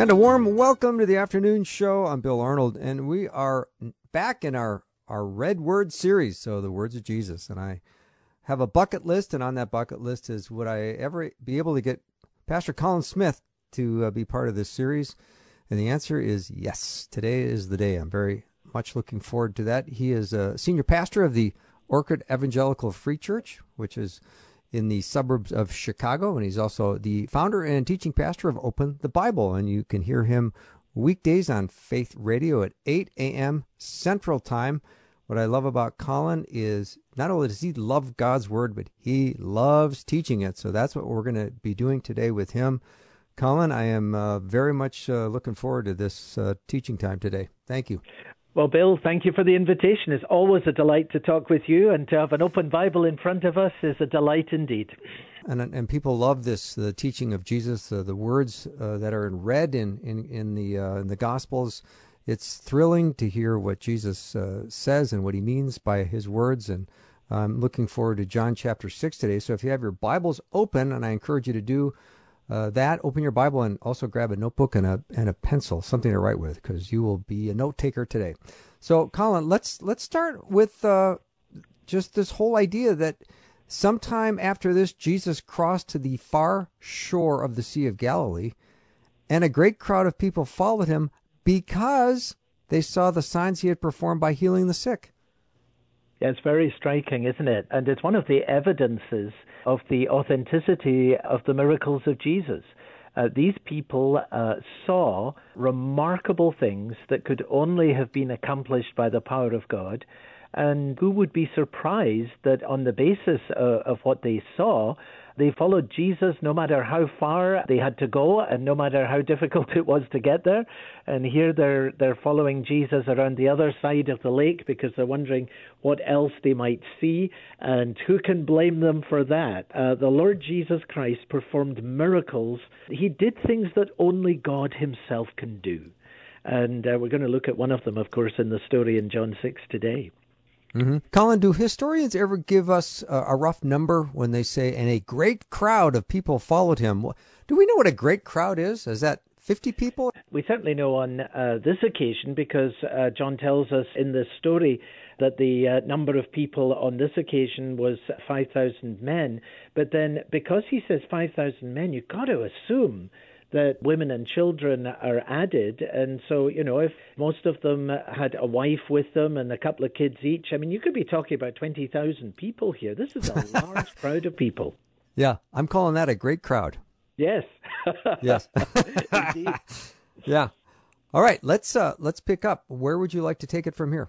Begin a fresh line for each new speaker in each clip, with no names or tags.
And a warm welcome to the afternoon show. I'm Bill Arnold, and we are back in our, our Red Word series, so the words of Jesus. And I have a bucket list, and on that bucket list is would I ever be able to get Pastor Colin Smith to uh, be part of this series? And the answer is yes. Today is the day. I'm very much looking forward to that. He is a senior pastor of the Orchard Evangelical Free Church, which is in the suburbs of Chicago, and he's also the founder and teaching pastor of Open the Bible. And you can hear him weekdays on Faith Radio at 8 a.m. Central Time. What I love about Colin is not only does he love God's Word, but he loves teaching it. So that's what we're going to be doing today with him. Colin, I am uh, very much uh, looking forward to this uh, teaching time today. Thank you.
Well, Bill, thank you for the invitation. It's always a delight to talk with you, and to have an open Bible in front of us is a delight indeed.
And and people love this the teaching of Jesus, uh, the words uh, that are read in in in the uh, in the Gospels. It's thrilling to hear what Jesus uh, says and what he means by his words. And I'm looking forward to John chapter six today. So if you have your Bibles open, and I encourage you to do uh, that, open your Bible and also grab a notebook and a and a pencil, something to write with, because you will be a note taker today. So, Colin, let's let's start with uh, just this whole idea that sometime after this, Jesus crossed to the far shore of the Sea of Galilee, and a great crowd of people followed him because they saw the signs he had performed by healing the sick.
It's very striking, isn't it? And it's one of the evidences of the authenticity of the miracles of Jesus. Uh, these people uh, saw remarkable things that could only have been accomplished by the power of God. And who would be surprised that on the basis of, of what they saw, they followed Jesus no matter how far they had to go and no matter how difficult it was to get there. And here they're they're following Jesus around the other side of the lake because they're wondering what else they might see. And who can blame them for that? Uh, the Lord Jesus Christ performed miracles. He did things that only God Himself can do. And uh, we're going to look at one of them, of course, in the story in John 6 today.
Mm-hmm. Colin, do historians ever give us a, a, rough number when they say, and a great crowd of people followed him? Do we know what a great crowd is? Is that 50 people?
We certainly know on uh, this occasion because uh, John tells us in this story that the uh, number of people on this occasion was 5,000 men. But then because he says 5,000 men, you've got to assume that women and children are added. And so, you know, if most of them had a wife with them and a couple of kids each, I mean, you could be talking about 20,000 people here. This is a large crowd of people.
Yeah, I'm calling that a great crowd.
Yes.
yes. yeah. All right, let's uh, let's pick up. Where would you like to take it from here?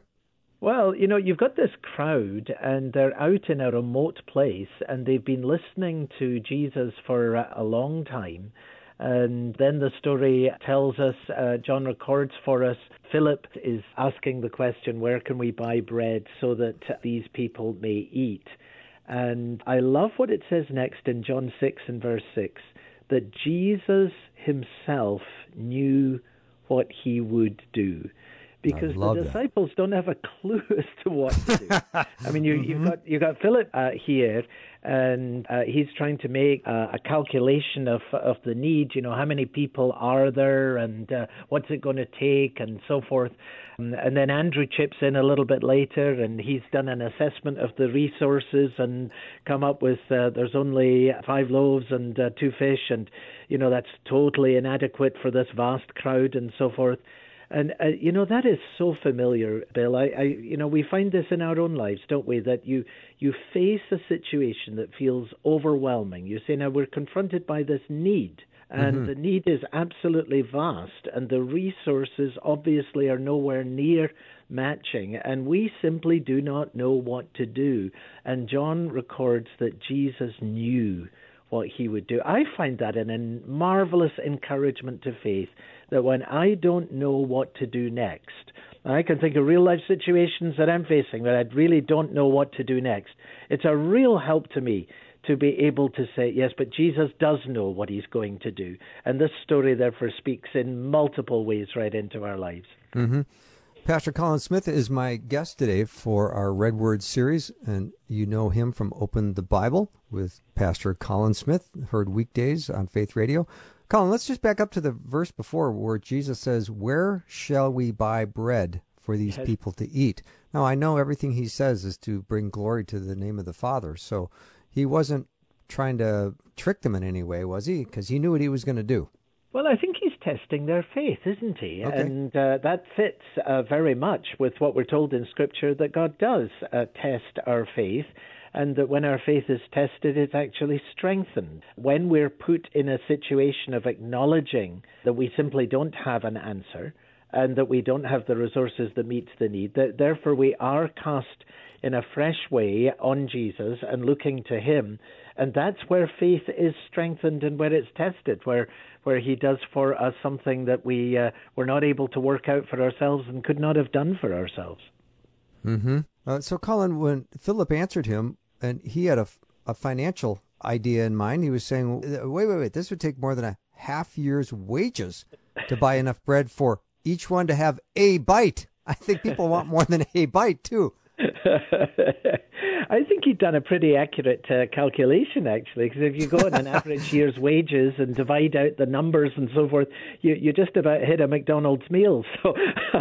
Well, you know, you've got this crowd, and they're out in a remote place, and they've been listening to Jesus for a long time. And then the story tells us, uh, John records for us, Philip is asking the question, where can we buy bread so that these people may eat? And I love what it says next in John 6 and verse 6 that Jesus himself knew what he would do because the disciples
that.
don't have a clue as to what to do. I mean, you, have mm-hmm. got you got Philip uh, here, and uh, he's trying to make uh, a calculation of of the need. You know, how many people are there, and uh, what's it going to take, and so forth. Um, and then Andrew chips in a little bit later, and he's done an assessment of the resources and come up with uh, there's only five loaves and uh, two fish, and you know that's totally inadequate for this vast crowd, and so forth. And uh, you know that is so familiar, Bill. I, I, you know, we find this in our own lives, don't we? That you you face a situation that feels overwhelming. You say, now we're confronted by this need, and mm-hmm. the need is absolutely vast, and the resources obviously are nowhere near matching, and we simply do not know what to do. And John records that Jesus knew what he would do. I find that an a marvelous encouragement to faith that when I don't know what to do next, I can think of real life situations that I'm facing where I really don't know what to do next. It's a real help to me to be able to say, yes, but Jesus does know what he's going to do. And this story, therefore, speaks in multiple ways right into our lives.
Mm-hmm. Pastor Colin Smith is my guest today for our Red Word series, and you know him from Open the Bible with Pastor Colin Smith, heard weekdays on Faith Radio. Colin, let's just back up to the verse before where Jesus says, Where shall we buy bread for these yes. people to eat? Now, I know everything he says is to bring glory to the name of the Father, so he wasn't trying to trick them in any way, was he? Because he knew what he was going to do.
Well, I think testing their faith, isn't he? Okay. And uh, that fits uh, very much with what we're told in Scripture that God does uh, test our faith and that when our faith is tested, it's actually strengthened. When we're put in a situation of acknowledging that we simply don't have an answer and that we don't have the resources that meet the need, that therefore we are cast in a fresh way on Jesus and looking to Him. And that's where faith is strengthened and where it's tested, where where He does for us something that we uh, were not able to work out for ourselves and could not have done for ourselves.
Mm-hmm. Uh, so, Colin, when Philip answered him, and he had a, a financial idea in mind. He was saying, wait, wait, wait, this would take more than a half year's wages to buy enough bread for each one to have a bite. I think people want more than a bite, too.
I think he'd done a pretty accurate uh, calculation, actually, because if you go on an average year's wages and divide out the numbers and so forth, you, you just about hit a McDonald's meal. So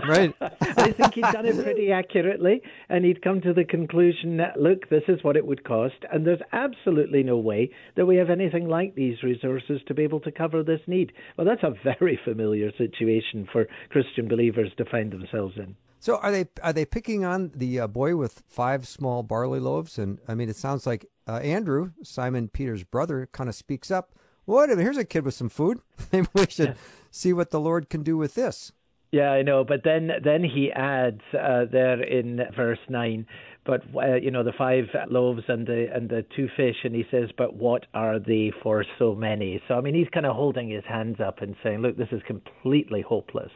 right.
I think he'd done it pretty accurately, and he'd come to the conclusion that, look, this is what it would cost, and there's absolutely no way that we have anything like these resources to be able to cover this need. Well, that's a very familiar situation for Christian believers to find themselves in.
So are they are they picking on the uh, boy with five small barley loaves? And I mean, it sounds like uh, Andrew, Simon Peter's brother, kind of speaks up. What? here's a kid with some food. Maybe we should see what the Lord can do with this.
Yeah, I know. But then then he adds uh, there in verse nine, but uh, you know the five loaves and the and the two fish, and he says, but what are they for so many? So I mean, he's kind of holding his hands up and saying, look, this is completely hopeless.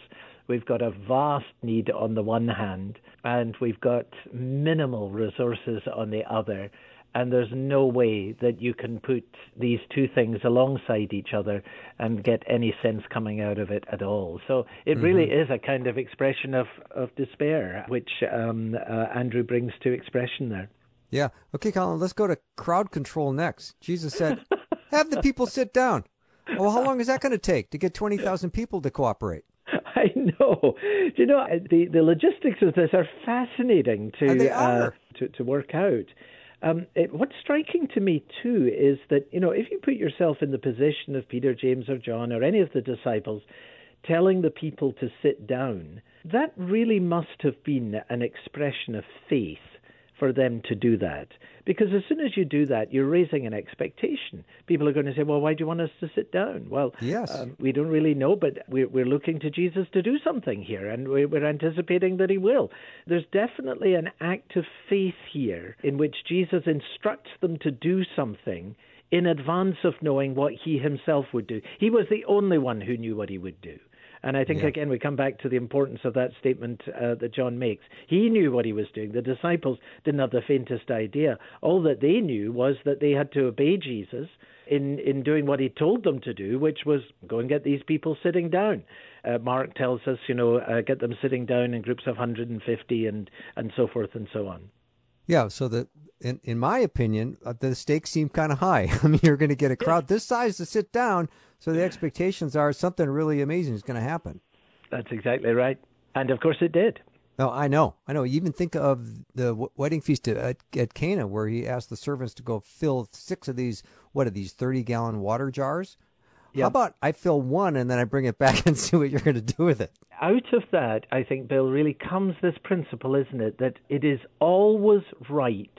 We've got a vast need on the one hand, and we've got minimal resources on the other. And there's no way that you can put these two things alongside each other and get any sense coming out of it at all. So it mm-hmm. really is a kind of expression of, of despair, which um, uh, Andrew brings to expression there.
Yeah. Okay, Colin, let's go to crowd control next. Jesus said, Have the people sit down. Well, how long is that going to take to get 20,000 people to cooperate?
I know. Do you know the the logistics of this are fascinating to
uh,
to to work out. Um, it, what's striking to me too is that you know if you put yourself in the position of Peter, James, or John, or any of the disciples, telling the people to sit down, that really must have been an expression of faith for them to do that. Because as soon as you do that, you're raising an expectation. People are going to say, well, why do you want us to sit down? Well,
yes. Um,
we don't really know, but we're, we're looking to Jesus to do something here, and we're, we're anticipating that he will. There's definitely an act of faith here in which Jesus instructs them to do something in advance of knowing what he himself would do. He was the only one who knew what he would do. And I think, yeah. again, we come back to the importance of that statement uh, that John makes. He knew what he was doing. The disciples didn't have the faintest idea. All that they knew was that they had to obey Jesus in, in doing what he told them to do, which was go and get these people sitting down. Uh, Mark tells us, you know, uh, get them sitting down in groups of 150 and, and so forth and so on.
Yeah, so the in in my opinion, uh, the stakes seem kind of high. I mean, you're going to get a crowd this size to sit down, so the expectations are something really amazing is going to happen.
That's exactly right, and of course it did.
No, I know, I know. You even think of the w- wedding feast at, at Cana, where he asked the servants to go fill six of these. What are these thirty gallon water jars? Yep. How about I fill one and then I bring it back and see what you're going to do with it?
Out of that, I think, Bill, really comes this principle, isn't it? That it is always right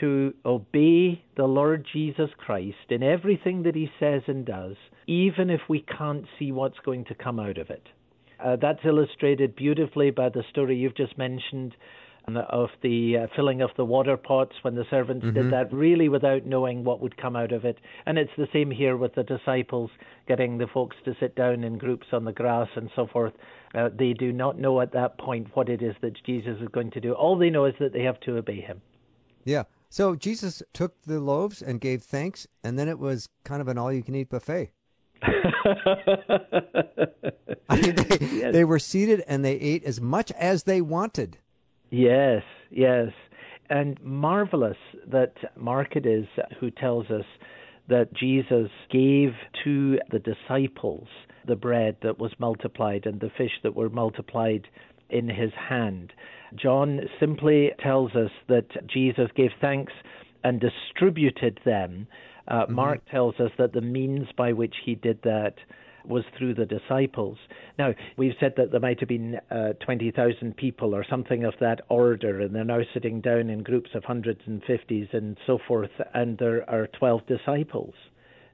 to obey the Lord Jesus Christ in everything that he says and does, even if we can't see what's going to come out of it. Uh, that's illustrated beautifully by the story you've just mentioned of the uh, filling of the water pots when the servants mm-hmm. did that, really without knowing what would come out of it. And it's the same here with the disciples getting the folks to sit down in groups on the grass and so forth. Uh, they do not know at that point what it is that Jesus is going to do. All they know is that they have to obey him.
Yeah. So Jesus took the loaves and gave thanks, and then it was kind of an all you can eat buffet. I mean, they, yes. they were seated and they ate as much as they wanted.
Yes, yes. And marvelous that Mark it is who tells us that Jesus gave to the disciples the bread that was multiplied and the fish that were multiplied in his hand. John simply tells us that Jesus gave thanks and distributed them. Uh, mm-hmm. Mark tells us that the means by which he did that was through the disciples. Now, we've said that there might have been uh, 20,000 people or something of that order, and they're now sitting down in groups of hundreds and fifties and so forth, and there are 12 disciples.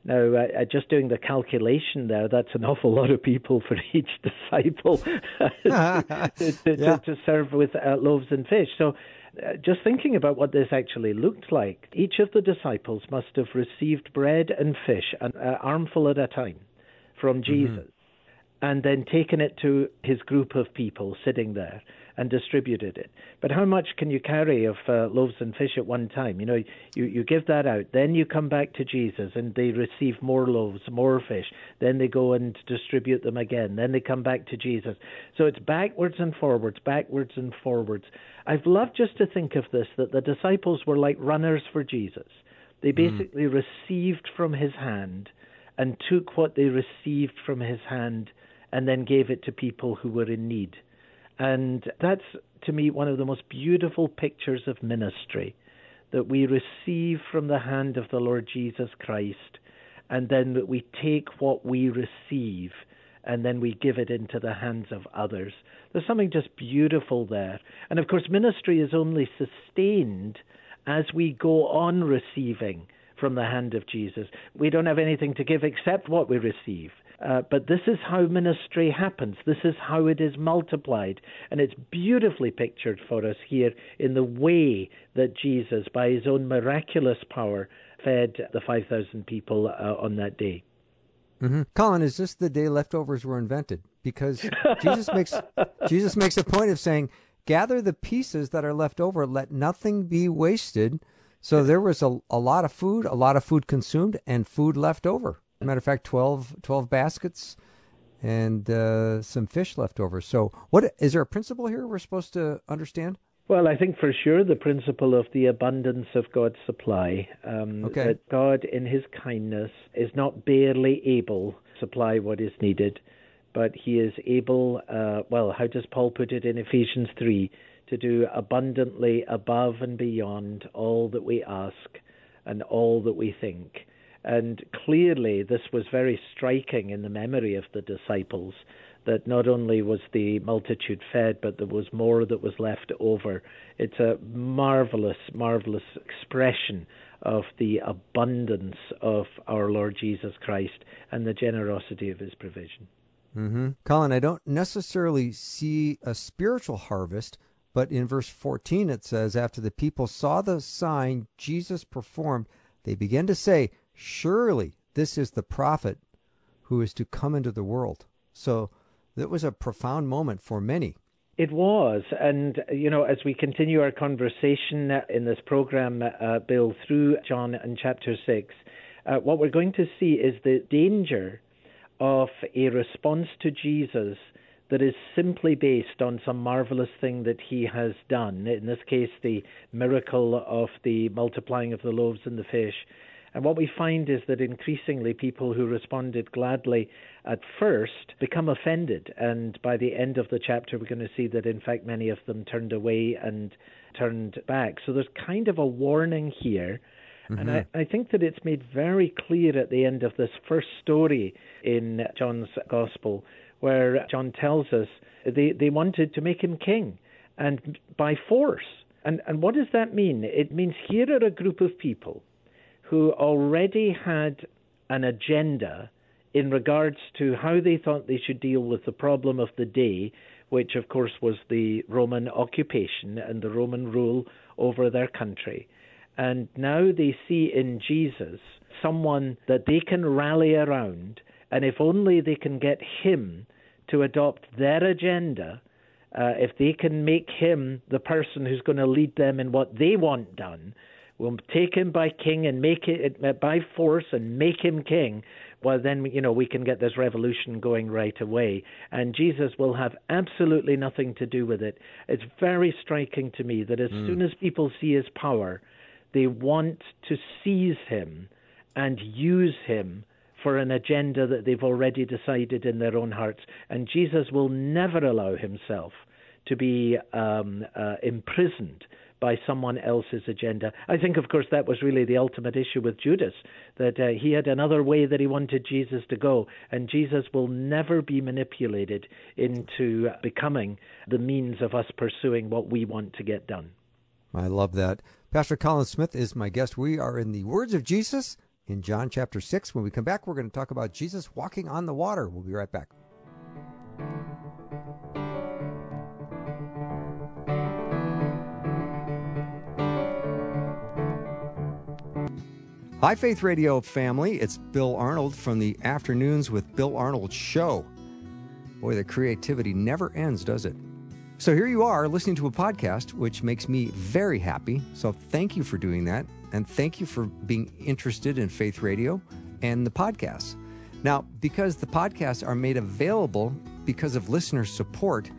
Now, uh, just doing the calculation there, that's an awful lot of people for each disciple to, to, yeah. to, serve with uh, loaves and fish. So, uh, just thinking about what this actually looked like, each of the disciples must have received bread and fish, an uh, armful at a time from mm-hmm. Jesus mm-hmm. and then taken it to his group of people sitting there and distributed it. But how much can you carry of uh, loaves and fish at one time? You know, you, you give that out, then you come back to Jesus and they receive more loaves, more fish. Then they go and distribute them again. Then they come back to Jesus. So it's backwards and forwards, backwards and forwards. I've loved just to think of this that the disciples were like runners for Jesus. They mm. basically mm. received from his hand and took what they received from his hand and then gave it to people who were in need. And that's, to me, one of the most beautiful pictures of ministry that we receive from the hand of the Lord Jesus Christ, and then that we take what we receive and then we give it into the hands of others. There's something just beautiful there. And of course, ministry is only sustained as we go on receiving from the hand of Jesus. We don't have anything to give except what we receive. Uh, but this is how ministry happens. This is how it is multiplied. And it's beautifully pictured for us here in the way that Jesus, by his own miraculous power, fed the 5,000 people uh, on that day.
Mm-hmm. Colin, is this the day leftovers were invented? Because Jesus makes Jesus makes a point of saying, "Gather the pieces that are left over; let nothing be wasted." So there was a, a lot of food, a lot of food consumed, and food left over. matter of fact, 12, 12 baskets and uh, some fish left over. So, what is there a principle here we're supposed to understand?
Well, I think for sure the principle of the abundance of God's supply. Um, okay. That God, in His kindness, is not barely able to supply what is needed, but He is able. Uh, well, how does Paul put it in Ephesians three? To do abundantly above and beyond all that we ask and all that we think. And clearly, this was very striking in the memory of the disciples that not only was the multitude fed, but there was more that was left over. It's a marvelous, marvelous expression of the abundance of our Lord Jesus Christ and the generosity of his provision.
Mm-hmm. Colin, I don't necessarily see a spiritual harvest but in verse 14 it says, After the people saw the sign Jesus performed, they began to say, Surely this is the prophet who is to come into the world. So that was a profound moment for many.
It was. And, you know, as we continue our conversation in this program, uh, Bill, through John and chapter 6, uh, what we're going to see is the danger of a response to Jesus that is simply based on some marvelous thing that he has done. In this case, the miracle of the multiplying of the loaves and the fish. And what we find is that increasingly people who responded gladly at first become offended. And by the end of the chapter, we're going to see that in fact many of them turned away and turned back. So there's kind of a warning here. Mm-hmm. And I, I think that it's made very clear at the end of this first story in John's Gospel where John tells us they, they wanted to make him king and by force. And, and what does that mean? It means here are a group of people who already had an agenda in regards to how they thought they should deal with the problem of the day, which of course was the Roman occupation and the Roman rule over their country. And now they see in Jesus someone that they can rally around, and if only they can get him to adopt their agenda, uh, if they can make him the person who's going to lead them in what they want done, we'll take him by king and make it uh, by force and make him king. Well, then you know we can get this revolution going right away, and Jesus will have absolutely nothing to do with it. It's very striking to me that as mm. soon as people see his power, they want to seize him and use him for an agenda that they've already decided in their own hearts. And Jesus will never allow himself to be um, uh, imprisoned by someone else's agenda. I think, of course, that was really the ultimate issue with Judas, that uh, he had another way that he wanted Jesus to go, and Jesus will never be manipulated into becoming the means of us pursuing what we want to get done.
I love that. Pastor Colin Smith is my guest. We are in the words of Jesus in John chapter 6. When we come back, we're going to talk about Jesus walking on the water. We'll be right back. Hi, Faith Radio family. It's Bill Arnold from the Afternoons with Bill Arnold show. Boy, the creativity never ends, does it? So here you are listening to a podcast, which makes me very happy. So thank you for doing that. And thank you for being interested in Faith Radio and the podcasts. Now, because the podcasts are made available because of listener support,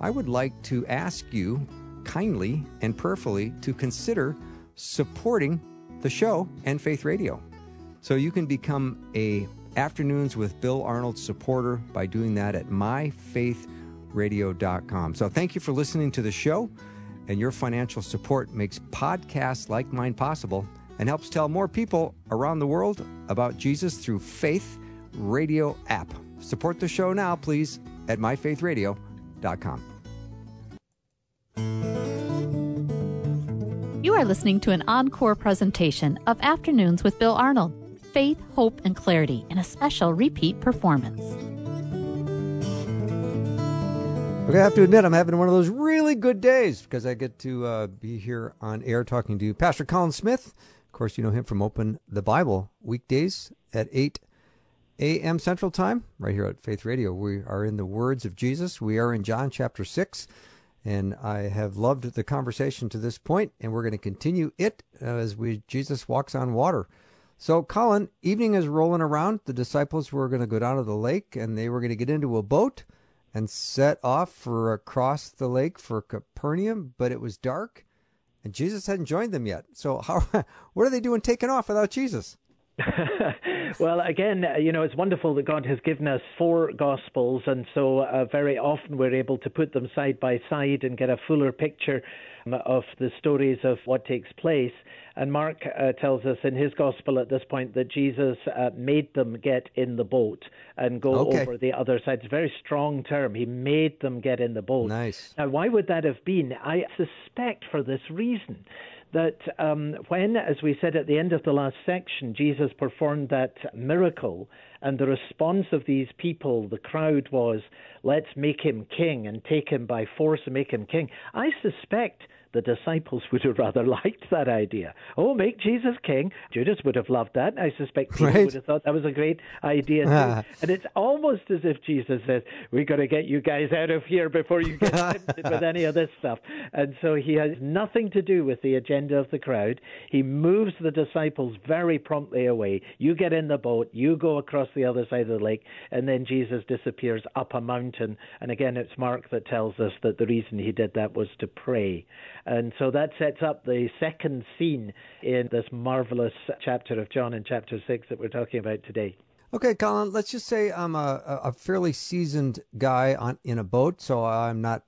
I would like to ask you kindly and prayerfully to consider supporting the show and Faith Radio. So you can become a Afternoons with Bill Arnold supporter by doing that at myfaithradio.com So thank you for listening to the show, and your financial support makes podcasts like mine possible and helps tell more people around the world about Jesus through Faith Radio app. Support the show now, please, at myfaithradio.com.
You are listening to an encore presentation of Afternoons with Bill Arnold Faith, Hope, and Clarity in a special repeat performance.
Okay, I have to admit, I'm having one of those really good days because I get to uh, be here on air talking to Pastor Colin Smith. Of course, you know him from Open the Bible weekdays at 8 a.m. Central Time, right here at Faith Radio. We are in the words of Jesus. We are in John chapter 6. And I have loved the conversation to this point, and we're going to continue it as we Jesus walks on water. So, Colin, evening is rolling around. The disciples were going to go down to the lake, and they were going to get into a boat and set off for across the lake for Capernaum, but it was dark and Jesus hadn't joined them yet. So how what are they doing taking off without Jesus?
well, again, you know, it's wonderful that God has given us four Gospels, and so uh, very often we're able to put them side by side and get a fuller picture um, of the stories of what takes place. And Mark uh, tells us in his gospel at this point that Jesus uh, made them get in the boat and go okay. over the other side. It's a very strong term. He made them get in the boat.
Nice.
Now, why would that have been? I suspect for this reason that um, when, as we said at the end of the last section, Jesus performed that miracle, and the response of these people, the crowd, was, let's make him king and take him by force and make him king. I suspect the disciples would have rather liked that idea. Oh, make Jesus king. Judas would have loved that. I suspect people right. would have thought that was a great idea too. Ah. and it's almost as if Jesus says, We've got to get you guys out of here before you get tempted with any of this stuff." And so he has nothing to do with the agenda of the crowd. He moves the disciples very promptly away. You get in the boat. You go across the other side of the lake, and then Jesus disappears up a mountain. And again, it's Mark that tells us that the reason he did that was to pray. And so that sets up the second scene in this marvelous chapter of John in chapter 6 that we're talking about today.
Okay, Colin, let's just say I'm a, a fairly seasoned guy on in a boat, so I'm not,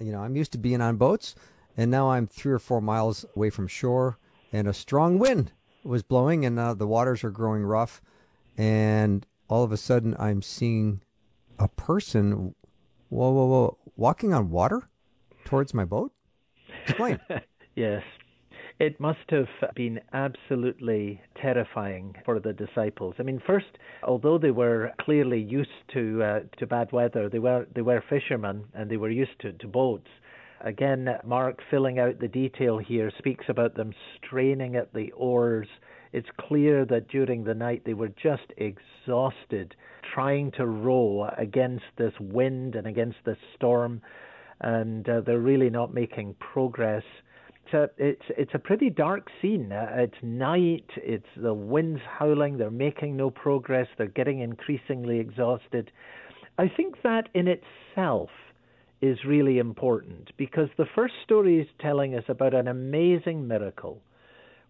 you know, I'm used to being on boats, and now I'm three or four miles away from shore, and a strong wind was blowing, and uh, the waters are growing rough, and all of a sudden I'm seeing a person, whoa, whoa, whoa, walking on water towards my boat. Explain.
yes. It must have been absolutely terrifying for the disciples. I mean, first, although they were clearly used to uh, to bad weather, they were they were fishermen and they were used to, to boats. Again, Mark filling out the detail here speaks about them straining at the oars. It's clear that during the night they were just exhausted trying to row against this wind and against this storm, and uh, they're really not making progress it's a, it's it's a pretty dark scene. Uh, it's night. It's the winds howling. They're making no progress. They're getting increasingly exhausted. I think that in itself is really important because the first story is telling us about an amazing miracle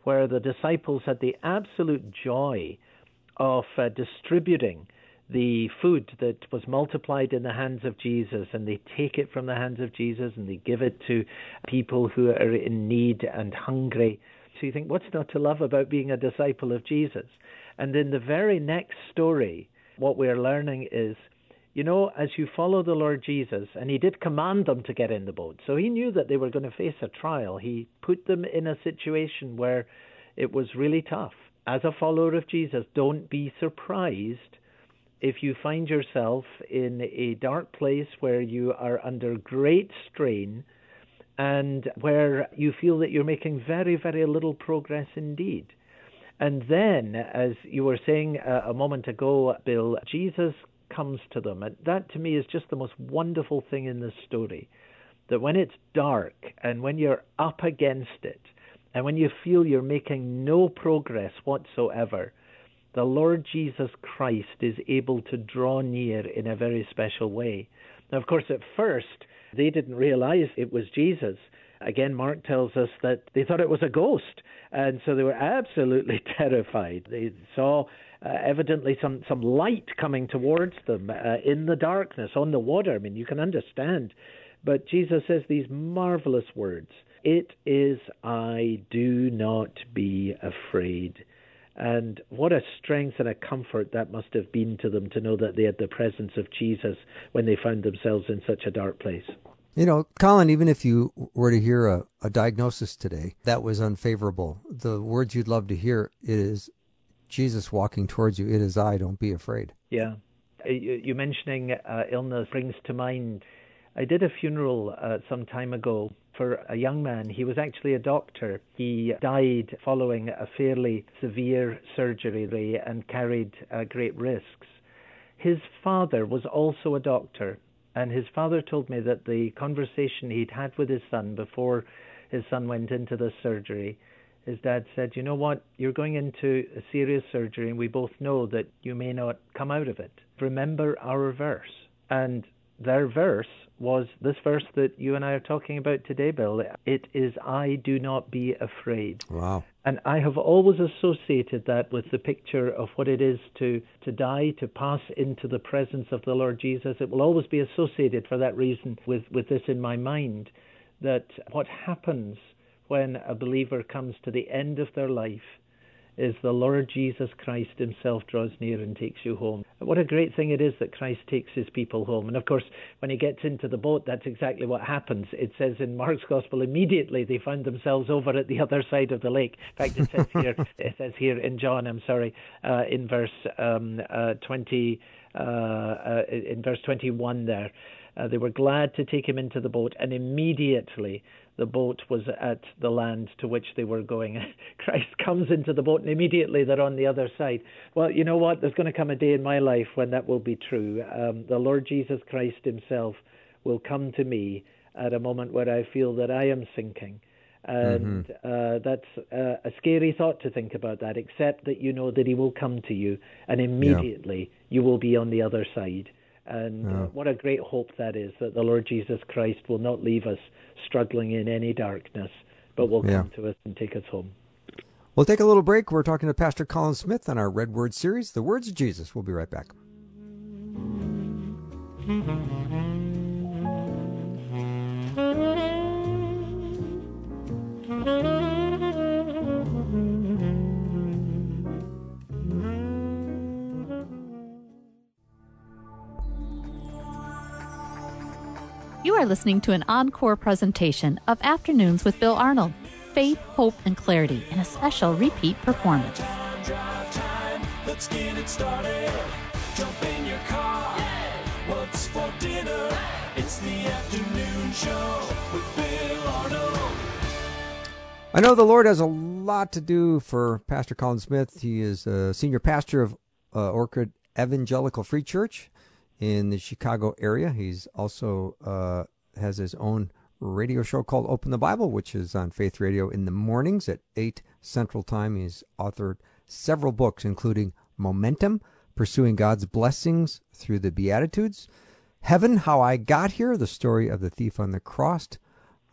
where the disciples had the absolute joy of uh, distributing the food that was multiplied in the hands of Jesus, and they take it from the hands of Jesus and they give it to people who are in need and hungry. So you think, what's not to love about being a disciple of Jesus? And in the very next story, what we're learning is, you know, as you follow the Lord Jesus, and he did command them to get in the boat, so he knew that they were going to face a trial. He put them in a situation where it was really tough. As a follower of Jesus, don't be surprised if you find yourself in a dark place where you are under great strain and where you feel that you're making very, very little progress indeed. And then, as you were saying a, a moment ago, Bill, Jesus comes to them. And that to me is just the most wonderful thing in this story. That when it's dark and when you're up against it, and when you feel you're making no progress whatsoever, the Lord Jesus Christ is able to draw near in a very special way. Now, of course, at first, they didn't realize it was Jesus. Again, Mark tells us that they thought it was a ghost, and so they were absolutely terrified. They saw uh, evidently some, some light coming towards them uh, in the darkness on the water. I mean, you can understand. But Jesus says these marvelous words It is I, do not be afraid. And what a strength and a comfort that must have been to them to know that they had the presence of Jesus when they found themselves in such a dark place.
You know, Colin, even if you were to hear a, a diagnosis today that was unfavorable, the words you'd love to hear is Jesus walking towards you. It is I, don't be afraid.
Yeah. You mentioning uh, illness brings to mind. I did a funeral uh, some time ago for a young man. He was actually a doctor. He died following a fairly severe surgery and carried uh, great risks. His father was also a doctor, and his father told me that the conversation he'd had with his son before his son went into the surgery, his dad said, You know what? You're going into a serious surgery, and we both know that you may not come out of it. Remember our verse. And their verse was this verse that you and I are talking about today, Bill. It is I do not be afraid.
Wow.
And I have always associated that with the picture of what it is to, to die, to pass into the presence of the Lord Jesus. It will always be associated for that reason with, with this in my mind that what happens when a believer comes to the end of their life is the Lord Jesus Christ himself draws near and takes you home. What a great thing it is that Christ takes his people home. And of course, when he gets into the boat, that's exactly what happens. It says in Mark's Gospel, immediately they found themselves over at the other side of the lake. In fact, it says here, it says here in John, I'm sorry, uh, in verse um, uh, 20, uh, uh in verse 21 there. Uh, they were glad to take him into the boat, and immediately the boat was at the land to which they were going. Christ comes into the boat, and immediately they're on the other side. Well, you know what? There's going to come a day in my life when that will be true. Um, the Lord Jesus Christ Himself will come to me at a moment where I feel that I am sinking. And mm-hmm. uh, that's uh, a scary thought to think about that, except that you know that He will come to you, and immediately yeah. you will be on the other side. And yeah. uh, what a great hope that is that the Lord Jesus Christ will not leave us struggling in any darkness, but will yeah. come to us and take us home.
We'll take a little break. We're talking to Pastor Colin Smith on our Red Word series, The Words of Jesus. We'll be right back.
You are listening to an encore presentation of Afternoons with Bill Arnold. faith, hope, and clarity in a special repeat performance.
Let's get it started. Jump in your car. What's for dinner? It's the afternoon show with Bill Arnold.
I know the Lord has a lot to do for Pastor Colin Smith. He is a senior pastor of uh, Orchard Evangelical Free Church in the Chicago area. He's also uh, has his own radio show called Open the Bible, which is on Faith Radio in the mornings at 8 Central Time. He's authored several books, including Momentum, Pursuing God's Blessings Through the Beatitudes, Heaven, How I Got Here, the story of the thief on the cross,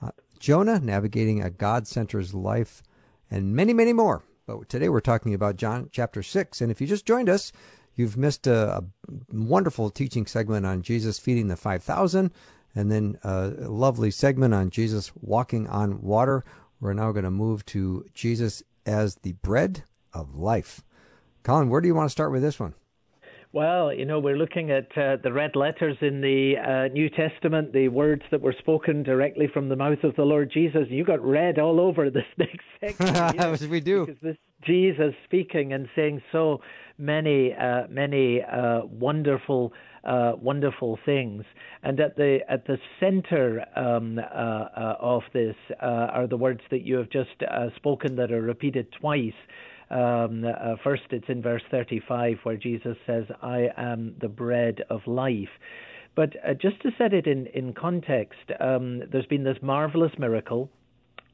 uh, Jonah, Navigating a God Centered Life, and many, many more. But today we're talking about John chapter 6. And if you just joined us, you've missed a, a wonderful teaching segment on Jesus feeding the 5,000 and then a lovely segment on Jesus walking on water. We're now going to move to Jesus as the bread of life. Colin, where do you want to start with this one?
Well, you know, we're looking at uh, the red letters in the uh, New Testament, the words that were spoken directly from the mouth of the Lord Jesus. You got red all over this next section.
Yes, we do.
Because this Jesus speaking and saying so many, uh, many uh, wonderful, uh, wonderful things. And at the at the center um, uh, of this are the words that you have just spoken that are repeated twice. Um, uh, first, it's in verse 35 where Jesus says, I am the bread of life. But uh, just to set it in, in context, um, there's been this marvelous miracle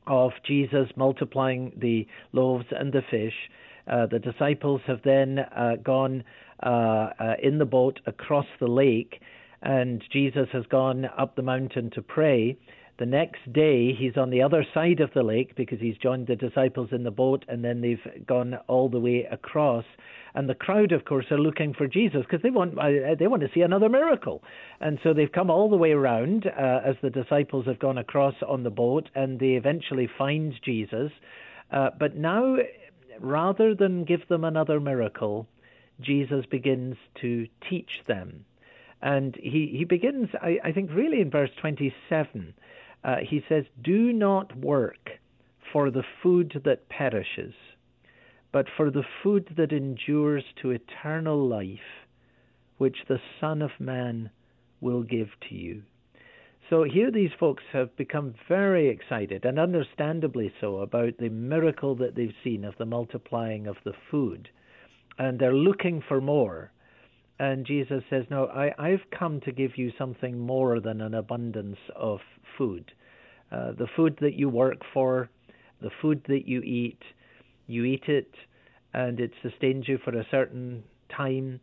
of Jesus multiplying the loaves and the fish. Uh, the disciples have then uh, gone uh, uh, in the boat across the lake, and Jesus has gone up the mountain to pray. The next day, he's on the other side of the lake because he's joined the disciples in the boat and then they've gone all the way across. And the crowd, of course, are looking for Jesus because they want uh, they want to see another miracle. And so they've come all the way around uh, as the disciples have gone across on the boat and they eventually find Jesus. Uh, but now, rather than give them another miracle, Jesus begins to teach them. And he, he begins, I, I think, really in verse 27 uh, he says, Do not work for the food that perishes, but for the food that endures to eternal life, which the Son of Man will give to you. So here these folks have become very excited, and understandably so, about the miracle that they've seen of the multiplying of the food. And they're looking for more. And Jesus says, No, I, I've come to give you something more than an abundance of food. Uh, the food that you work for, the food that you eat, you eat it, and it sustains you for a certain time,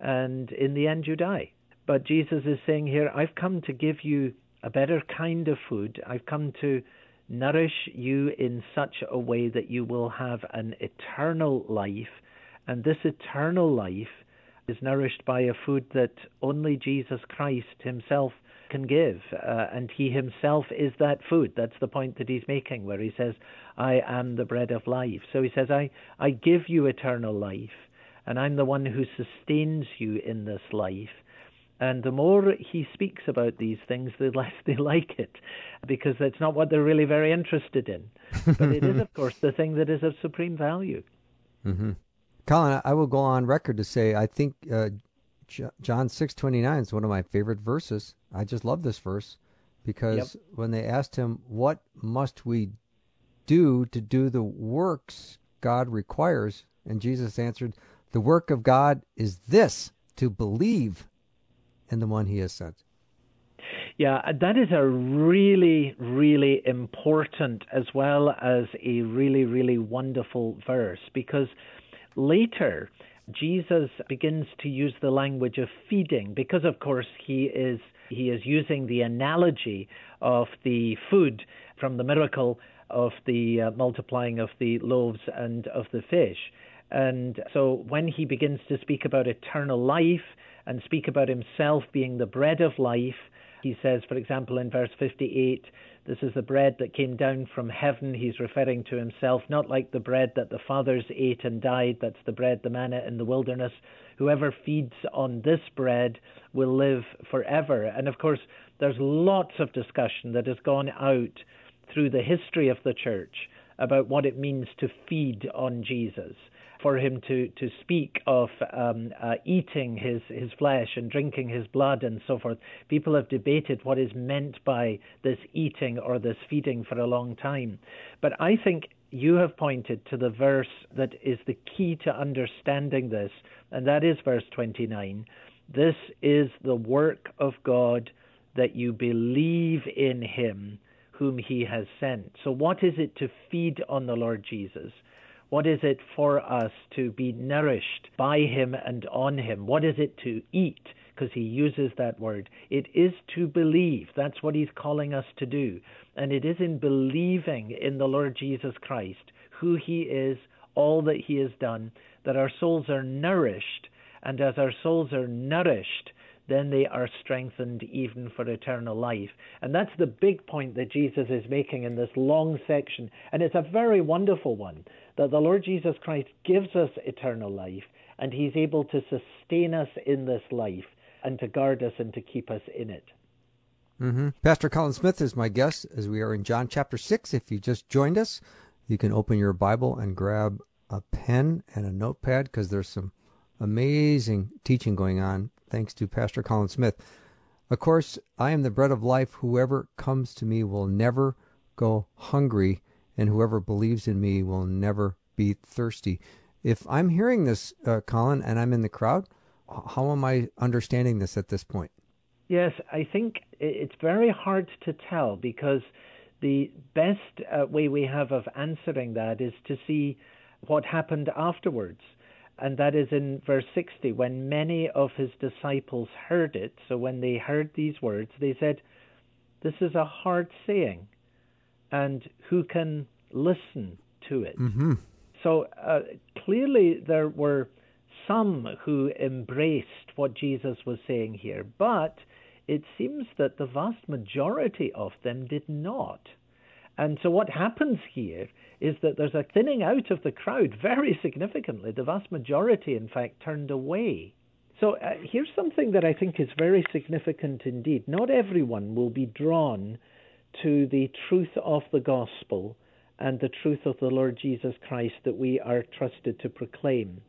and in the end you die. But Jesus is saying here, I've come to give you a better kind of food. I've come to nourish you in such a way that you will have an eternal life. And this eternal life is nourished by a food that only Jesus Christ Himself can give. Uh, and He Himself is that food. That's the point that He's making, where He says, I am the bread of life. So He says, I, I give you eternal life, and I'm the one who sustains you in this life. And the more he speaks about these things, the less they like it, because that's not what they're really very interested in. But it is, of course, the thing that is of supreme value.
Mm-hmm. Colin, I will go on record to say I think uh, John six twenty nine is one of my favorite verses. I just love this verse because yep. when they asked him, "What must we do to do the works God requires?" and Jesus answered, "The work of God is this: to believe in the one He has sent."
Yeah, that is a really, really important as well as a really, really wonderful verse because Later, Jesus begins to use the language of feeding because, of course, he is he is using the analogy of the food from the miracle of the uh, multiplying of the loaves and of the fish. And so when he begins to speak about eternal life and speak about himself being the bread of life, he says, for example, in verse 58, this is the bread that came down from heaven. He's referring to himself, not like the bread that the fathers ate and died. That's the bread, the manna in the wilderness. Whoever feeds on this bread will live forever. And of course, there's lots of discussion that has gone out through the history of the church about what it means to feed on Jesus for him to, to speak of um, uh, eating his, his flesh and drinking his blood and so forth. People have debated what is meant by this eating or this feeding for a long time. But I think you have pointed to the verse that is the key to understanding this, and that is verse 29. This is the work of God that you believe in him whom he has sent. So, what is it to feed on the Lord Jesus? What is it for us to be nourished by Him and on Him? What is it to eat? Because He uses that word. It is to believe. That's what He's calling us to do. And it is in believing in the Lord Jesus Christ, who He is, all that He has done, that our souls are nourished. And as our souls are nourished, then they are strengthened even for eternal life. And that's the big point that Jesus is making in this long section. And it's a very wonderful one that the Lord Jesus Christ gives us eternal life and he's able to sustain us in this life and to guard us and to keep us in it.
Mm-hmm. Pastor Colin Smith is my guest as we are in John chapter 6. If you just joined us, you can open your Bible and grab a pen and a notepad because there's some amazing teaching going on thanks to Pastor Colin Smith. Of course, I am the bread of life. Whoever comes to me will never go hungry, and whoever believes in me will never be thirsty. If I'm hearing this, uh, Colin, and I'm in the crowd, how am I understanding this at this point?
Yes, I think it's very hard to tell because the best uh, way we have of answering that is to see what happened afterwards and that is in verse 60 when many of his disciples heard it so when they heard these words they said this is a hard saying and who can listen to it
mm-hmm.
so uh, clearly there were some who embraced what jesus was saying here but it seems that the vast majority of them did not and so what happens here is that there's a thinning out of the crowd very significantly. The vast majority, in fact, turned away. So uh, here's something that I think is very significant indeed. Not everyone will be drawn to the truth of the gospel and the truth of the Lord Jesus Christ that we are trusted to proclaim.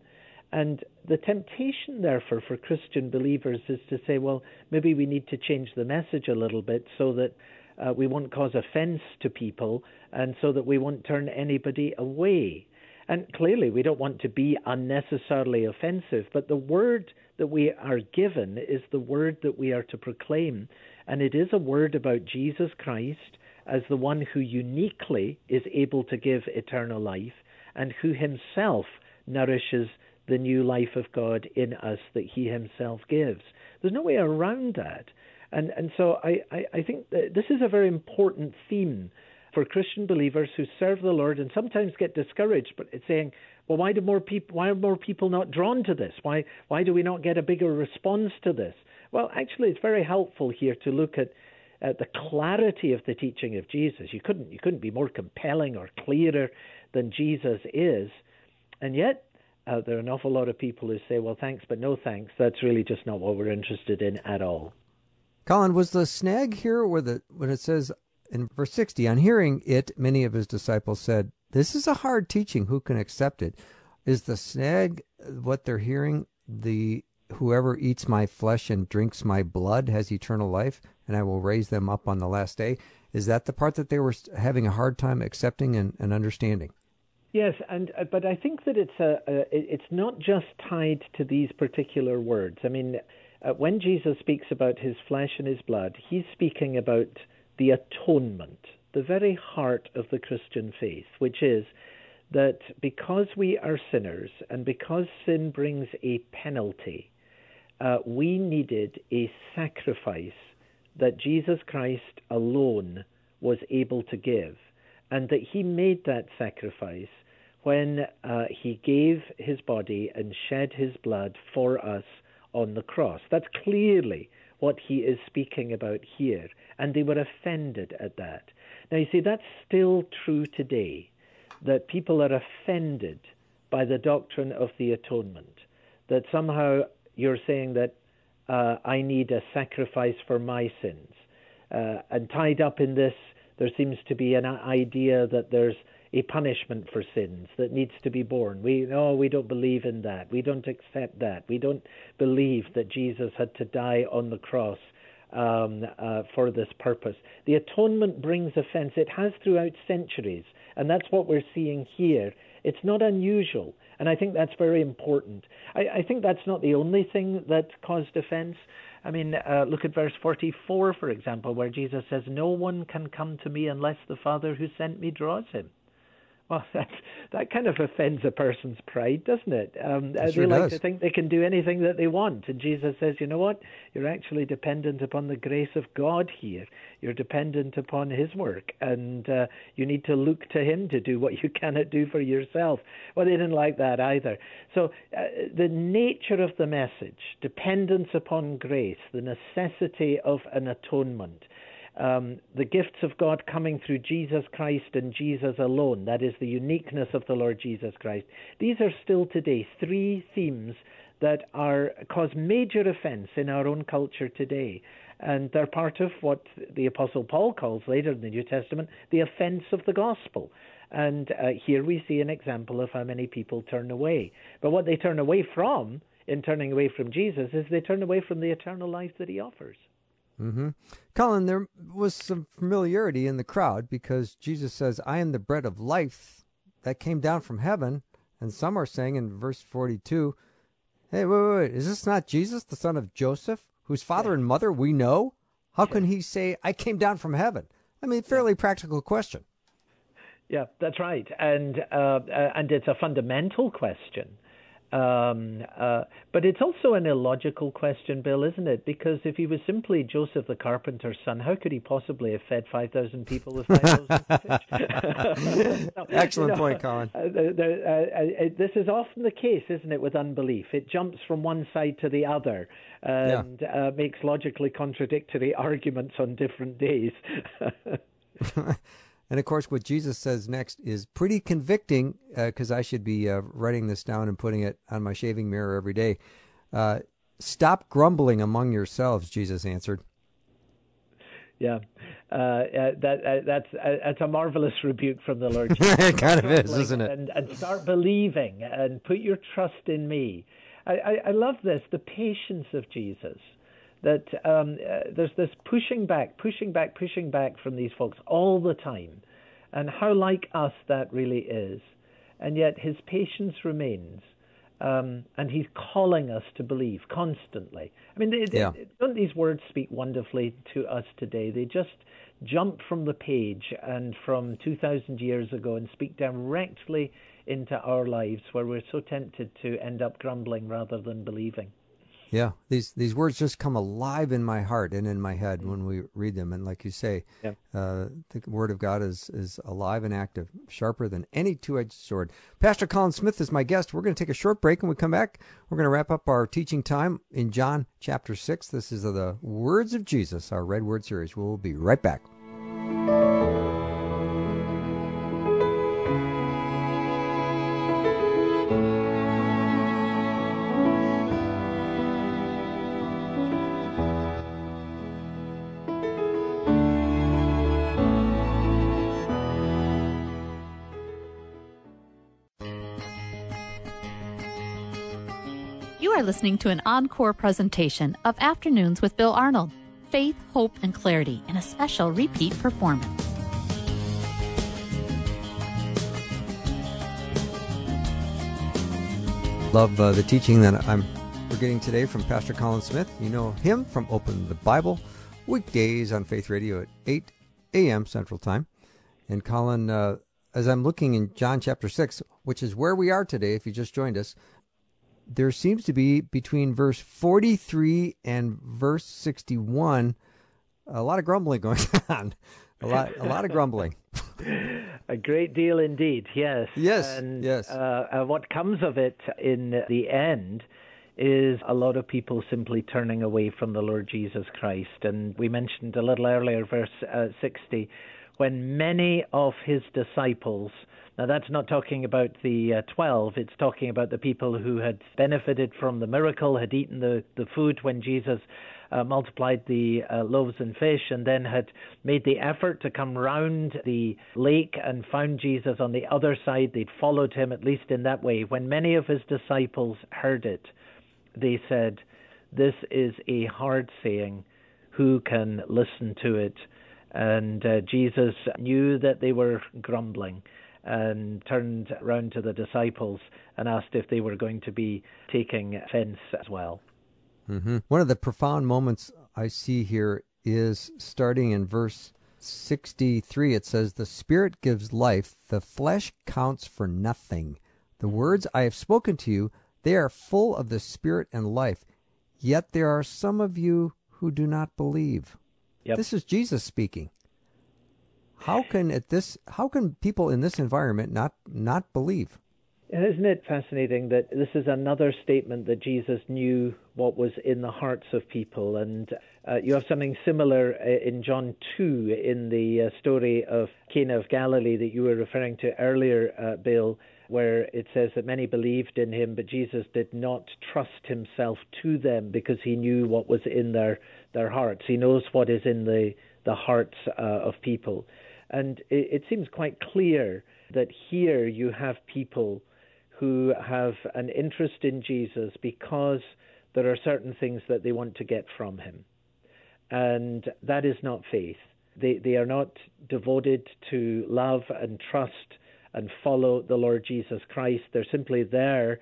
And the temptation, therefore, for Christian believers is to say, well, maybe we need to change the message a little bit so that uh, we won't cause offense to people, and so that we won't turn anybody away. And clearly, we don't want to be unnecessarily offensive, but the word that we are given is the word that we are to proclaim. And it is a word about Jesus Christ as the one who uniquely is able to give eternal life and who himself nourishes the new life of God in us that he himself gives. There's no way around that. And, and so I, I, I think this is a very important theme for Christian believers who serve the Lord and sometimes get discouraged, but it's saying, well, why do more people why are more people not drawn to this? Why why do we not get a bigger response to this? Well, actually, it's very helpful here to look at at the clarity of the teaching of Jesus. You couldn't you couldn't be more compelling or clearer than Jesus is, and yet uh, there are an awful lot of people who say, "Well, thanks, but no thanks." That's really just not what we're interested in at all.
Colin, was the snag here where the when it says in verse sixty, on hearing it, many of his disciples said, This is a hard teaching, who can accept it? Is the snag what they're hearing, the whoever eats my flesh and drinks my blood has eternal life, and I will raise them up on the last day? Is that the part that they were having a hard time accepting and, and understanding?
Yes, and uh, but I think that it's a, a it's not just tied to these particular words. I mean, uh, when Jesus speaks about his flesh and his blood, he's speaking about the atonement, the very heart of the Christian faith, which is that because we are sinners and because sin brings a penalty, uh, we needed a sacrifice that Jesus Christ alone was able to give, and that he made that sacrifice when uh, he gave his body and shed his blood for us on the cross. That's clearly what he is speaking about here, and they were offended at that. Now, you see, that's still true today, that people are offended by the doctrine of the atonement, that somehow you're saying that uh, I need a sacrifice for my sins. Uh, and tied up in this, there seems to be an idea that there's a punishment for sins that needs to be borne. We no, we don't believe in that. We don't accept that. We don't believe that Jesus had to die on the cross um, uh, for this purpose. The atonement brings offense. It has throughout centuries, and that's what we're seeing here. It's not unusual, and I think that's very important. I, I think that's not the only thing that caused offense. I mean, uh, look at verse 44, for example, where Jesus says, No one can come to me unless the Father who sent me draws him. Well, that that kind of offends a person's pride, doesn't it? Um,
It
they like
does.
to think they can do anything that they want, and Jesus says, "You know what? You're actually dependent upon the grace of God here. You're dependent upon His work, and uh, you need to look to Him to do what you cannot do for yourself." Well, they didn't like that either. So, uh, the nature of the message, dependence upon grace, the necessity of an atonement um, the gifts of God coming through Jesus Christ and Jesus alone, that is the uniqueness of the Lord Jesus Christ, these are still today three themes that are cause major offense in our own culture today. And they're part of what the Apostle Paul calls later in the New Testament the offense of the gospel. And uh, here we see an example of how many people turn away. But what they turn away from in turning away from Jesus is they turn away from the eternal life that he offers.
Hmm Colin, there was some familiarity in the crowd because Jesus says, I am the bread of life that came down from heaven. And some are saying in verse 42, Hey, wait, wait, wait. Is this not Jesus, the son of Joseph, whose father and mother we know? How can he say, I came down from heaven? I mean, fairly practical question.
Yeah, that's right, and uh, uh, and it's a fundamental question. Um, uh, but it's also an illogical question, Bill, isn't it? Because if he was simply Joseph the carpenter's son, how could he possibly have fed 5,000 people with 5,000 fish? No,
Excellent
you know,
point, Colin.
uh, there- uh, uh, this is often the case, isn't it, with unbelief? It jumps from one side to the other and uh, makes logically contradictory arguments on different days.
And of course, what Jesus says next is pretty convicting because I should be uh, writing this down and putting it on my shaving mirror every day. Uh, Stop grumbling among yourselves, Jesus answered.
Yeah, uh, uh, that uh, that's uh, that's a marvelous rebuke from the Lord. Jesus.
it kind of is, isn't it?
And, and start believing and put your trust in me. I, I, I love this, the patience of Jesus. That um, uh, there's this pushing back, pushing back, pushing back from these folks all the time, and how like us that really is. And yet his patience remains, um, and he's calling us to believe constantly. I mean, they, they- don't these words speak wonderfully to us today? They just jump from the page and from 2,000 years ago and speak directly into our lives where we're so tempted to end up grumbling rather than believing.
Yeah, these these words just come alive in my heart and in my head when we read them. And like you say,
Yeah.
uh, the Word of God is is alive and active, sharper than any two edged sword. Pastor Colin Smith is my guest. We're going to take a short break, and we come back. We're going to wrap up our teaching time in John chapter six. This is the words of Jesus, our Red Word series. We'll be right back.
Listening to an encore presentation of Afternoons with Bill Arnold Faith, Hope, and Clarity in a special repeat performance.
Love uh, the teaching that I'm we're getting today from Pastor Colin Smith. You know him from Open the Bible weekdays on Faith Radio at 8 a.m. Central Time. And Colin, uh, as I'm looking in John chapter 6, which is where we are today, if you just joined us, there seems to be between verse 43 and verse 61 a lot of grumbling going on. A lot, a lot of grumbling.
A great deal indeed, yes.
Yes,
And,
yes.
Uh, uh, what comes of it in the end is a lot of people simply turning away from the Lord Jesus Christ. And we mentioned a little earlier, verse uh, 60, when many of his disciples now, that's not talking about the uh, 12, it's talking about the people who had benefited from the miracle, had eaten the, the food when Jesus uh, multiplied the uh, loaves and fish, and then had made the effort to come round the lake and found Jesus on the other side. They'd followed him, at least in that way. When many of his disciples heard it, they said, This is a hard saying. Who can listen to it? And uh, Jesus knew that they were grumbling and turned round to the disciples and asked if they were going to be taking offense as well.
Mm-hmm. One of the profound moments I see here is starting in verse 63. It says, The Spirit gives life, the flesh counts for nothing. The words I have spoken to you, they are full of the Spirit and life. Yet there are some of you who do not believe.
Yep.
This is Jesus speaking. How can at this how can people in this environment not not believe?
And Isn't it fascinating that this is another statement that Jesus knew what was in the hearts of people? And uh, you have something similar uh, in John 2 in the uh, story of Cana of Galilee that you were referring to earlier, uh, Bill, where it says that many believed in him, but Jesus did not trust himself to them because he knew what was in their, their hearts. He knows what is in the, the hearts uh, of people. And it, it seems quite clear that here you have people who have an interest in Jesus because there are certain things that they want to get from him. And that is not faith. They, they are not devoted to love and trust and follow the Lord Jesus Christ. They're simply there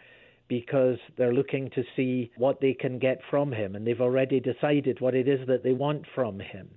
because they're looking to see what they can get from him, and they've already decided what it is that they want from him.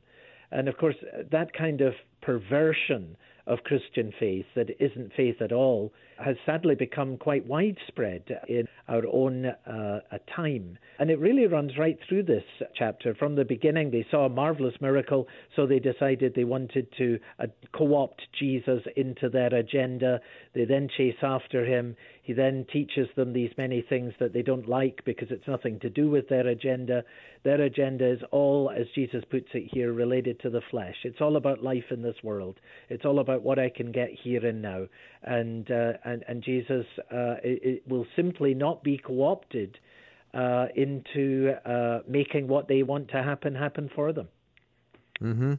And of course, that kind of perversion of Christian faith that isn't faith at all has sadly become quite widespread in our own uh, time. And it really runs right through this chapter. From the beginning, they saw a marvelous miracle, so they decided they wanted to uh, co opt Jesus into their agenda. They then chase after him. He then teaches them these many things that they don't like because it's nothing to do with their agenda. Their agenda is all, as Jesus puts it here, related to the flesh. It's all about life in this world. It's all about what I can get here and now. And uh, and and Jesus uh, it, it will simply not be co-opted uh, into uh, making what they want to happen happen for them.
Mm-hmm.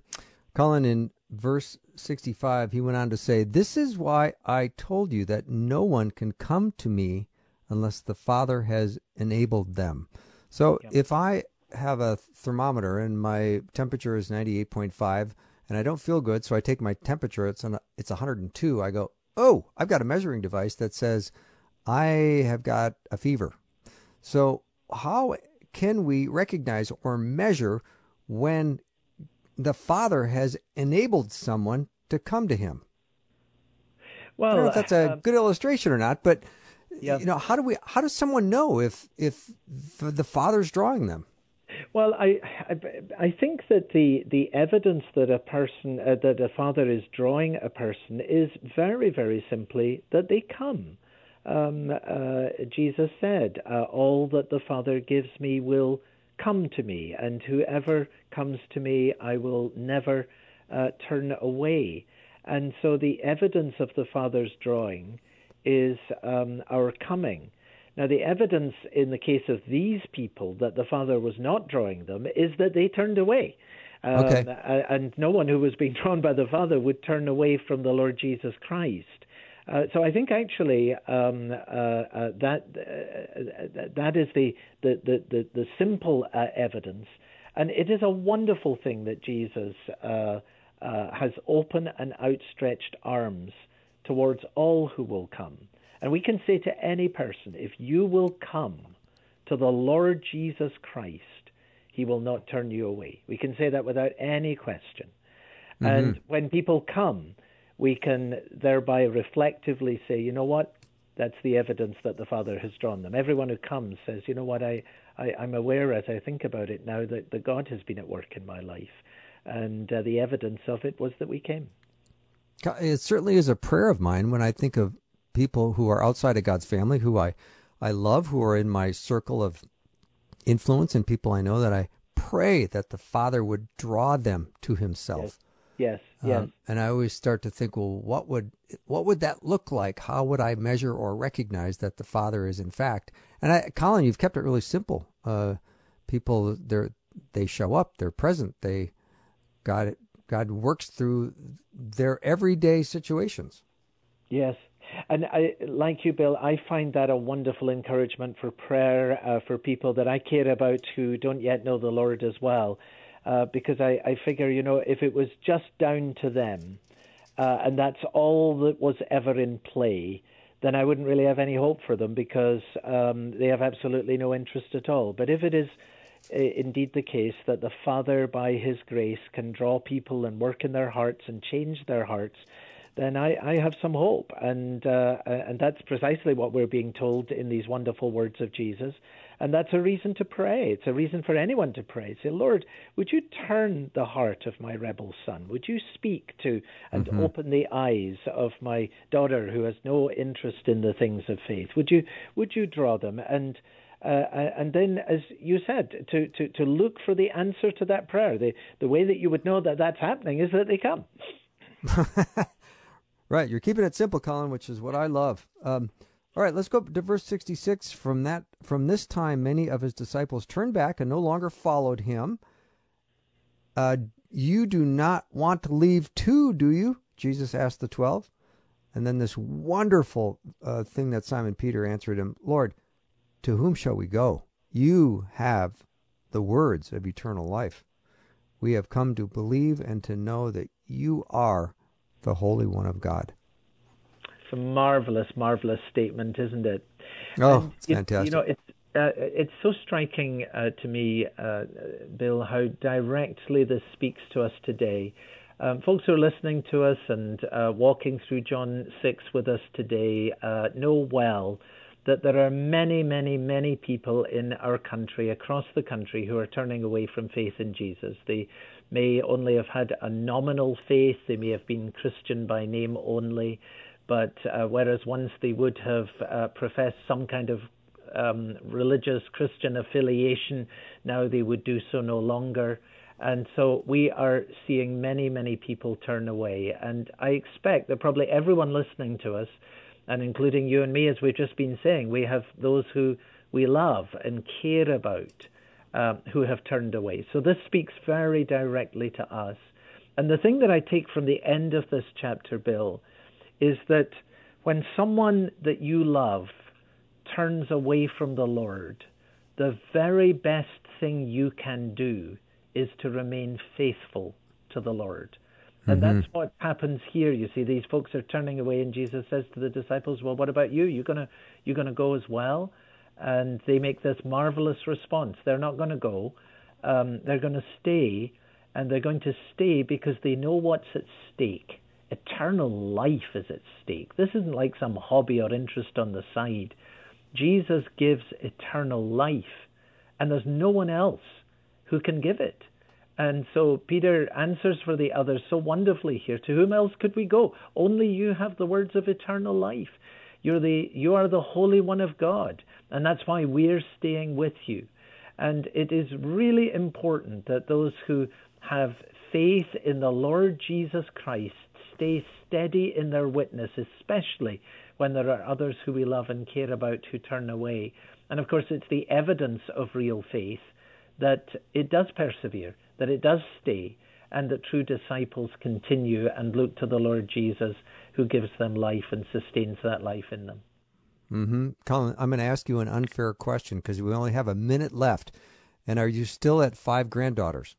Colin, in verse 65, he went on to say, This is why I told you that no one can come to me unless the Father has enabled them. So if I have a thermometer and my temperature is 98.5 and I don't feel good, so I take my temperature, it's, on, it's 102, I go, Oh, I've got a measuring device that says I have got a fever. So, how can we recognize or measure when the Father has enabled someone to come to Him?
Well,
I don't know if that's a
uh,
good illustration or not, but
Yeah.
you know, how do we? How does someone know if if the, the Father's drawing them?
Well, I, I I think that the the evidence that a person uh, that a father is drawing a person is very very simply that they come. Um, uh, Jesus said, uh, "All that the Father gives me will come to me, and whoever comes to me, I will never uh, turn away." And so the evidence of the Father's drawing is um, our coming. Now, the evidence in the case of these people that the Father was not drawing them is that they turned away. Um,
Okay.
And no one who was being drawn by the Father would turn away from the Lord Jesus Christ. Uh, so I think actually um, uh, uh, that uh, that is the the the, the, the simple uh, evidence, and it is a wonderful thing that Jesus uh, uh, has open and outstretched arms towards all who will come. And we can say to any person, if you will come to the Lord Jesus Christ, he will not turn you away. We can say that without any question. And when people come, we can thereby reflectively say, you know what? That's the evidence that the Father has drawn them. Everyone who comes says, you know what? I, I, I'm aware as I think about it now that, that God has been at work in my life. And uh, the evidence of it was that we came.
It certainly is a prayer of mine when I think of people who are outside of God's family, who I I love, who are in my circle of influence, and people I know that I pray that the Father would draw them to Himself.
yes, yes.
Um, and I always start to think, well, what would what would that look like? How would I measure or recognize that the Father is in fact? And I, Colin, you've kept it really simple. Uh, people, they they show up, they're present, they God God works through their everyday situations.
Yes. And I, like you, Bill, I find that a wonderful encouragement for prayer uh, for people that I care about who don't yet know the Lord as well. Uh, because I, I figure, you know, if it was just down to them uh, and that's all that was ever in play, then I wouldn't really have any hope for them because um, they have absolutely no interest at all. But if it is uh, indeed the case that the Father, by His grace, can draw people and work in their hearts and change their hearts, then I, I have some hope. And, uh, and that's precisely what we're being told in these wonderful words of Jesus. And that's a reason to pray. It's a reason for anyone to pray. Say, Lord, would you turn the heart of my rebel son? Would you speak to and mm-hmm. open the eyes of my daughter who has no interest in the things of faith? Would you would you draw them and uh, and then, as you said, to, to, to look for the answer to that prayer. The, the way that you would know that that's happening is that they come.
Right. You're keeping it simple, Colin, which is what I love. Um, all right, let's go to verse 66. From that, from this time, many of his disciples turned back and no longer followed him. Uh, you do not want to leave too, do you? Jesus asked the twelve. And then this wonderful uh, thing that Simon Peter answered him, Lord, to whom shall we go? You have the words of eternal life. We have come to believe and to know that you are the Holy One of God.
It's a marvelous, marvelous statement, isn't it?
Oh, and, it's fantastic.
You know, it's uh, it's so striking uh, to me, uh, Bill, how directly this speaks to us today. Um, folks who are listening to us and uh, walking through John 6 with us today uh, know well that there are many, many, many people in our country, across the country, who are turning away from faith in Jesus. They may only have had a nominal faith, they may have been Christian by name only, but uh, whereas once they would have uh, professed some kind of um, religious Christian affiliation, now they would do so no longer. And so we are seeing many, many people turn away. And I expect that probably everyone listening to us, and including you and me, as we've just been saying, we have those who we love and care about um, who have turned away. So this speaks very directly to us. And the thing that I take from the end of this chapter, Bill, is that when someone that you love turns away from the Lord, the very best thing you can do is to remain faithful to the Lord. And mm-hmm. that's what happens here. You see, these folks are turning away, and Jesus says to the disciples, "Well, what about you? You're gonna you gonna go as well?" And they make this marvelous response. They're not going to go. Um, they're going to stay, and they're going to stay because they know what's at stake. Eternal life is at stake. This isn't like some hobby or interest on the side. Jesus gives eternal life, and there's no one else who can give it. And so Peter answers for the others so wonderfully here. To whom else could we go? Only you have the words of eternal life. You're the, you are the Holy One of God, and that's why we're staying with you. And it is really important that those who have faith in the Lord Jesus Christ stay steady in their witness, especially when there are others who we love and care about who turn away. And of course, it's the evidence of real faith that it does persevere, that it does stay, and that true disciples continue and look to the Lord Jesus who gives them life and sustains that life in them.
Mm-hmm. Colin, I'm going to ask you an unfair question because we only have a minute left. And are you still at five granddaughters?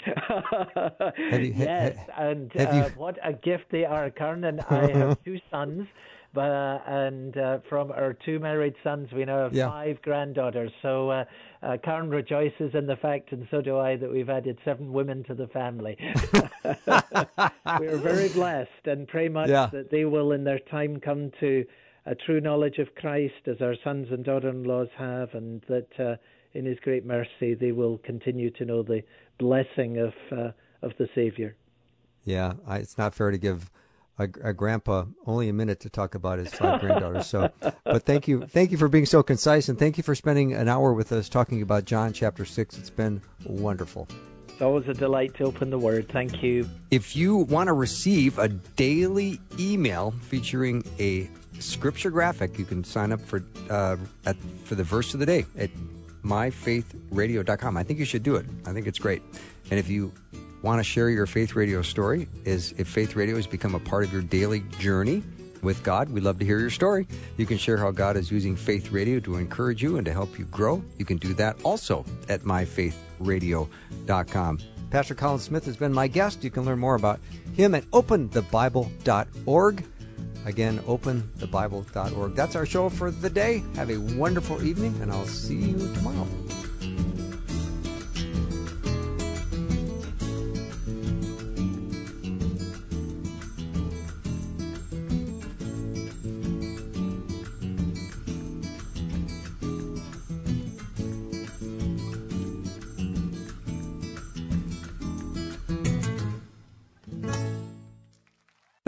you, yes, ha, and uh, you... what a gift they are, Karen. And I have two sons, but uh, and uh, from our two married sons, we now have yeah. five granddaughters. So uh, uh, Karen rejoices in the fact, and so do I, that we've added seven women to the family. we are very blessed, and pray much yeah. that they will, in their time, come to a true knowledge of Christ, as our sons and daughter-in-laws have, and that uh, in His great mercy they will continue to know the blessing of uh, of the Savior.
Yeah, I, it's not fair to give a, a, grandpa only a minute to talk about his five granddaughters. So, but thank you, thank you for being so concise, and thank you for spending an hour with us talking about John chapter six. It's been wonderful.
It's always a delight to open the Word. Thank you.
If you want to receive a daily email featuring a scripture graphic, you can sign up for uh, at, for the verse of the day at myfaithradio.com. I think you should do it. I think it's great. And if you want to share your Faith Radio story, is if Faith Radio has become a part of your daily journey with God, we'd love to hear your story. You can share how God is using Faith Radio to encourage you and to help you grow. You can do that also at myfaithradio.com. Pastor Colin Smith has been my guest. You can learn more about him at openthebible.org. Again, openthebible.org. That's our show for the day. Have a wonderful evening, and I'll see you tomorrow.